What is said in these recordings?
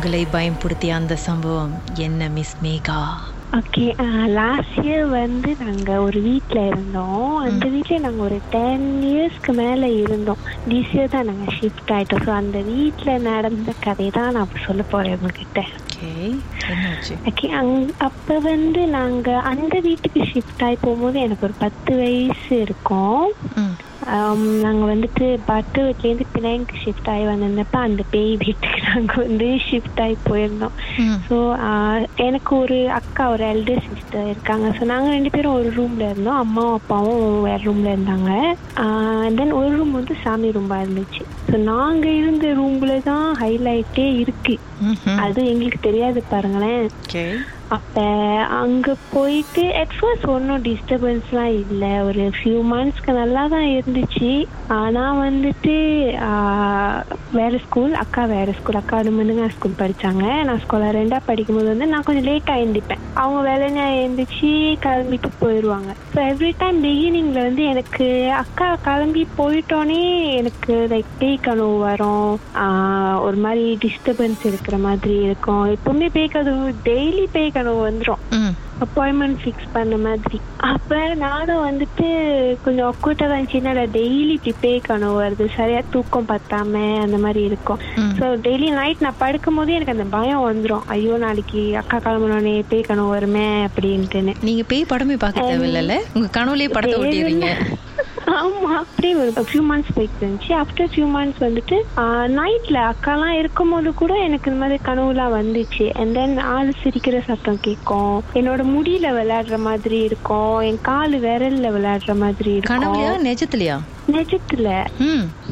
உங்களை பயன்படுத்திய அந்த சம்பவம் என்ன miss Megha? Okay last year வந்து நாங்கள் ஒரு வீட்டில் இருந்தோம். அந்த வீட்டில் நாங்கள் ஒரு டென் இயர்ஸ்க்கு மேலே இருந்தோம். திஸ் இயர் தான் நாங்கள் ஷிஃப்ட் ஆகிட்டோம் ஸோ அந்த வீட்டில் நடந்த கதை தான் நான் இப்போ சொல்ல போகிறேன் உங்ககிட்ட. ஓகே அங் அப்போ வந்து நாங்கள் அந்த வீட்டுக்கு ஷிஃப்ட் ஆகி போகும்போது எனக்கு ஒரு பத்து வயசு இருக்கும். நாங்கள் வந்துட்டு பட்டு வீட்லேருந்து பிள்ளைங்க ஷிஃப்ட் ஆகி வந்திருந்தப்ப அந்த பேய் வீட்டுக்கு நாங்கள் வந்து ஷிஃப்ட் ஆகி போயிருந்தோம். ஸோ எனக்கு ஒரு அக்கா ஒரு எல்டர் சிஸ்டர் இருக்காங்க. ஸோ நாங்கள் ரெண்டு பேரும் ஒரு ரூமில் இருந்தோம். அம்மாவும் அப்பாவும் வேறு ரூமில் இருந்தாங்க. தென் ஒரு ரூம் வந்து சாமி ரூமாக இருந்துச்சு. ஸோ நாங்கள் இருந்த ரூமில் தான் ஹைலைட்டே இருக்கு. அது எங்களுக்கு தெரியாது பாருங்களேன். அப்போ அங்கே போயிட்டு அட் ஃபர்ஸ்ட் ஒன்றும் டிஸ்டர்பன்ஸ்லாம் இல்லை. ஒரு ஃபியூ மந்த்ஸ்க்கு நல்லா தான் இருந்துச்சு. ஆனால் வந்துட்டு வேறு வேற ஸ்கூல் அக்கா வேற ஸ்கூல் அக்கா வந்து ஸ்கூல் படித்தாங்க நான் ஸ்கூலில் ரெண்டாக படிக்கும்போது வந்து நான் கொஞ்சம் லேட்டாக எழுந்திப்பேன். அவங்க வேலையை எழுந்திரிச்சு கிளம்பிட்டு போயிடுவாங்க ஸோ எவ்ரி டைம் பிகினிங்கில் வந்து எனக்கு அக்கா கிளம்பி போயிட்டோன்னே எனக்கு லைக் பேய் கனவு வரும். ஒரு மாதிரி டிஸ்டர்பன்ஸ் இருக்கிற மாதிரி இருக்கும். எப்பவுமே பேய் கதவு டெய்லி பேய் கனவு வந்துடும் அப்பாயின்மெண்ட் ஃபிக்ஸ் பண்ண மாதிரி. அப்போ நானும் வந்துட்டு கொஞ்சம் ஒக்கூட்டாக தான் இருந்துச்சு. என்னடா டெய்லி இப்படி பேய் கனவு வருது. சரியா தூக்கம் பத்தாம அந்த மாதிரி இருக்கும். ஸோ டெய்லி நைட் நான் படுக்கும் போதே எனக்கு அந்த பயம் வந்துடும் ஐயோ நாளைக்கு அக்கா கிளம்புனோடனே பேய் கனவு வருமே அப்படின்ட்டுன்னு. நீங்க பேய் படமே பார்க்க தேவையில்லைல்ல உங்க கனவுலயே படத்தை ஒட்டிடுறீங்க. ஆமா அப்படியே ஒரு ஃபியூ மந்த்ஸ் போயிட்டு இருந்துச்சு. ஆஃப்டர் ஃபியூ மந்த்ஸ் வந்துட்டு நைட்ல அக்காலாம் இருக்கும்போது கூட எனக்கு இந்த மாதிரி கனவுலாம் வந்துச்சு. அண்ட் தென் ஆள் சிரிக்கிற சத்தம் கேட்கும். என்னோட முடியில விளையாடுற மாதிரி இருக்கும். என் காலு விரல்ல விளையாடுற மாதிரி இருக்கும். நிஜத்துலயா? நிஜத்துல.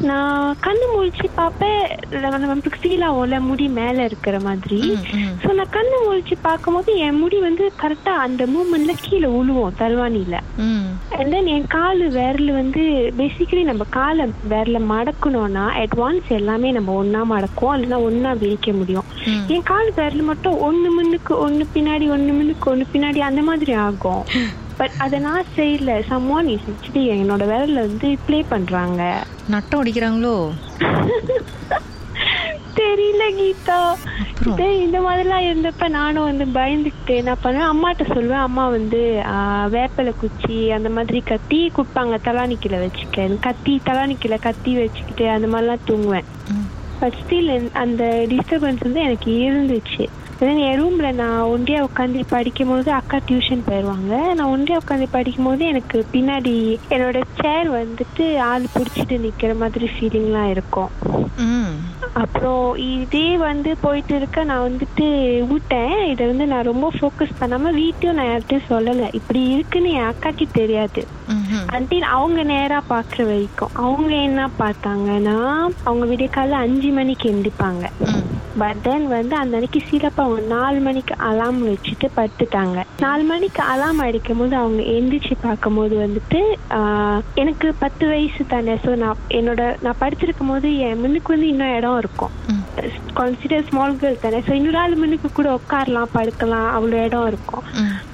நான் கண்ணு முழிச்சு பார்ப்பேன். நமக்கு ஃபீல் ஆகும்ல முடி மேல இருக்கிற மாதிரி. ஸோ நான் கண்ணு முழிச்சு பார்க்கும்போது என் முடி வந்து கரெக்டா அந்த மூமெண்ட்ல கீழே உழுவோம் தல்வானில அண்ட் தென் என் கால் விரல் வந்து பேசிக்கலி நம்ம காலை விரல மடக்கணும்னா அட் ஒன்ஸ் எல்லாமே நம்ம ஒண்ணா மடக்குவோம். இல்லைன்னா ஒண்ணா விரிக்க முடியும். என் கால் விரல் மட்டும் ஒண்ணு முன்னுக்கு ஒண்ணு பின்னாடி ஒண்ணு முன்னுக்கு ஒண்ணு பின்னாடி அந்த மாதிரி ஆகும். பட் அதை நான் செய்யல. சம்வான் இஸ் ஆக்சுவலி என்னோட விரல்ல வந்து ப்ளே பண்றாங்க. நட்டம் அடிக்கிறாங்களோ? தெரியல கீதா? இதே இந்த மாதிரிலாம் இருந்தப்ப நானும் வந்து பயந்துக்கிட்டு என்ன பண்ணுவேன் அம்மாட்ட சொல்லுவேன். அம்மா வந்து வேப்பிலை குச்சி அந்த மாதிரி கத்தி கொடுப்பாங்க. தலானிக்கில வச்சுக்க கத்தி தலானிக்கில கத்தி வச்சுக்கிட்டு அந்த மாதிரிலாம் தூங்குவேன். பட் ஸ்டில் அந்த டிஸ்டர்பன்ஸ் வந்து எனக்கு இருந்துச்சு. தென் என் ரூம்ல நான் ஒண்டியா உட்காந்து படிக்கும் போது அக்கா டியூஷன் போயிடுவாங்க நான் ஒண்டியா உட்காந்து படிக்கும் போது எனக்கு பின்னாடி என்னோட சேர் வந்துட்டு ஆள் பிடிச்சிட்டு நிக்கிற மாதிரி ஃபீலிங்லாம் இருக்கும். அப்புறம் இதே வந்து போயிட்டு இருக்க நான் வந்துட்டு விட்டேன். இதை வந்து நான் ரொம்ப ஃபோக்கஸ் பண்ணாம வீட்டையும் நான் யார்கிட்டயும் சொல்லலை. இப்படி இருக்குன்னு என் அக்காக்கு தெரியாது. அன்டில் அவங்க நேரா பாக்குற வரைக்கும் அவங்க என்ன பார்த்தாங்கன்னா அவங்க விடிய காலைல அஞ்சு மணிக்கு எந்திப்பாங்க. பட் தென் வந்து அந்த அன்னைக்கு சிறப்பா அவங்க நாலு மணிக்கு அலாம் வச்சுட்டு படுத்துட்டாங்க. நாலு மணிக்கு அலாம் அடிக்கும் போது அவங்க எந்திரிச்சு பார்க்கும்போது வந்துட்டு எனக்கு பத்து வயசு தானே. ஸோ நான் என்னோட நான் படிச்சிருக்கும் போது என் முன்னுக்கு வந்து இன்னும் இடம் இருக்கும். ம் கான்சிடர் ஸ்மால் கேர்ள் தானே. ஸோ இன்னொரு ஆள் முன்னுக்கு கூட உட்காரலாம் படுக்கலாம் அவ்வளோ இடம் இருக்கும்.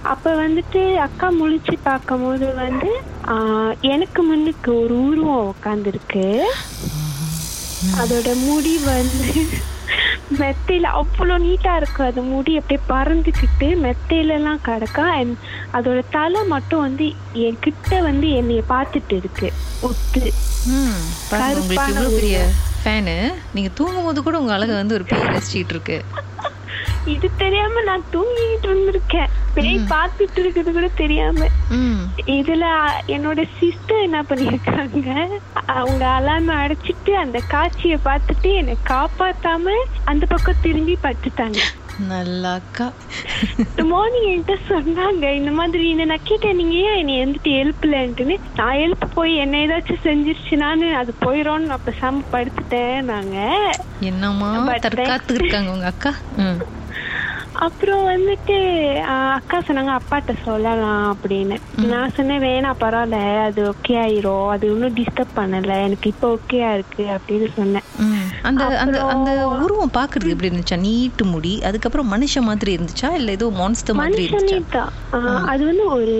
அப்ப வந்துட்டு அக்கா முழிச்சு பார்க்கும்போது வந்து ஆஹ், எனக்கு முன்னுக்கு ஒரு உருவம் உட்காந்துருக்கு அதோட முடி வந்து மெத்தையில அவ்வளோ நீட்டா இருக்கு. அது முடி அப்படியே பறந்துக்கிட்டு மெத்தையில எல்லாம் கிடக்கா அண்ட் அதோட தலை மட்டும் வந்து என் கிட்ட வந்து என்னைய பார்த்துட்டு இருக்கு. ஒத்து. பெரிய ஃபேனு நீங்க தூங்கும் போது கூட உங்க அழகை வந்து ஒரு பேய் ரசிச்சிட்டு இருக்கு. இது தெரியாம நான் தூங்கிட்டு இருந்திருக்கேன். பேய் பார்த்துட்டு இருக்குது கூட தெரியாம. இதுல என்னோட சிஸ்டர் என்ன பண்ணிருக்காங்க அவங்க அலாம அடைச்சிட்டு அந்த காட்சியை பார்த்துட்டு என்னை காப்பாத்தாம அந்த பக்கம் திரும்பி பட்டுட்டாங்க நல்லா அக்கா. மார்னிங் என்கிட்ட சொன்னாங்க இந்த மாதிரி நான் கேட்டேன். நீங்க ஏன் என்னை எழுந்துட்டு எழுப்பலன்ட்டுன்னு? நான் எழுப்பு போய் என்ன ஏதாச்சும் செஞ்சிருச்சுனான்னு அது போயிடும்னு அப்ப சம படுத்துட்டேன் நாங்க என்னம்மா But தற்காத்து இருக்காங்க உங்க அக்கா? அப்புறம் வந்துட்டு அக்கா சொன்னாங்க அப்பாட்ட சொல்லலாம் அப்படின்னு. நான் சொன்னேன் வேணாம் பரவாயில்ல அது ஓகே ஆயிரும். அது ஒன்றும் டிஸ்டர்ப் பண்ணல. எனக்கு இப்போ ஓகேயா இருக்கு அப்படின்னு சொன்னேன். அந்த அந்த அந்த உருவம் பாக்குறதுக்கு எப்படி இருந்துச்சா? நீட்டு முடி அதுக்கப்புறம் மனுஷன் மாதிரி இருந்துச்சா? இல்ல ஏதோ மான்ஸ்டர் மாதிரி இருந்துச்சா? அது வந்து ஒரு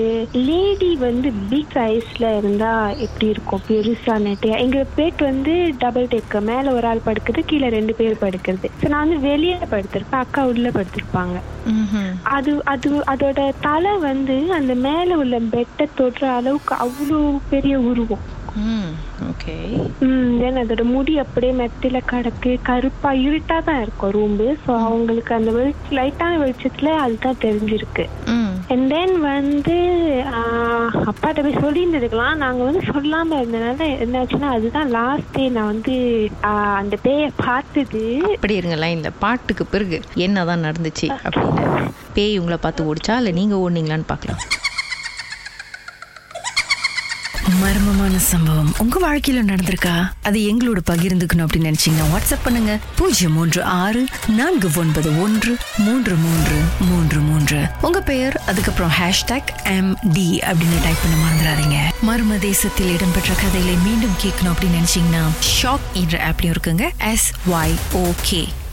லேடி வந்து பிக் சைஸ்ல இருந்தா எப்படி இருக்கும்? பெருசா நெட்டையா? எங்க பெட் வந்து டபுள் டெக்கு மேல ஒரு ஆள் படுக்குது கீழே ரெண்டு பேர் படுக்கிறது ஸோ நான் வந்து வெளியே படுத்திருப்பேன் அக்கா உள்ள படுத்திருப்பாங்க. ம்ஹும். அது அது அதோட தலை வந்து அந்த மேல உள்ள பெட்டை தொடுற அளவுக்கு அவ்வளோ பெரிய உருவம் தென் அதோட முடி அப்படியே மெத்தில கடக்கு. கருப்பா இருட்டா தான் இருக்கும் ரூம்பு. ஸோ அவங்களுக்கு அந்த லைட்டான வெளிச்சத்துல அதுதான் தெரிஞ்சிருக்கு. அண்ட் தென் வந்து அப்பாட்ட போய் சொல்லியிருந்துருக்கலாம் நாங்க வந்து சொல்லாம இருந்தனால என்னாச்சுன்னா அதுதான் லாஸ்ட் டே நான் வந்து அந்த பேயை பார்த்தது. அப்படி இருங்க லைன்ல பாட்டுக்கு பிறகு என்னதான் நடந்துச்சு அப்படின்னு பேய் உங்களை பார்த்து ஓடிச்சா? இல்ல நீங்க ஓடுனீங்களான்னு பார்க்கலாம். மர்மமான சம்பவம்? உங்க வாழ்க்கையில நடந்திருக்கா? அது எங்களோட பகிர்ந்துக்கணும் அப்படின்னு நினைச்சீங்கன்னா வாட்ஸ்அப் பண்ணுங்க. பூஜ்ஜியம் மூன்று ஆறு நான்கு ஒன்பது ஒன்று மூன்று மூன்று மூன்று மூன்று. உங்க பெயர் அதுக்கப்புறம் ஹேஷ்டாக் எம் டி அப்படின்னு டைப் பண்ண மறந்துடாதீங்க. மர்ம தேசத்தில் இடம்பெற்ற கதைகளை மீண்டும் கேட்கணும் அப்படின்னு நினைச்சீங்கன்னா ஷாக் என்ற ஆப்லயும் இருக்குங்க. S Y okay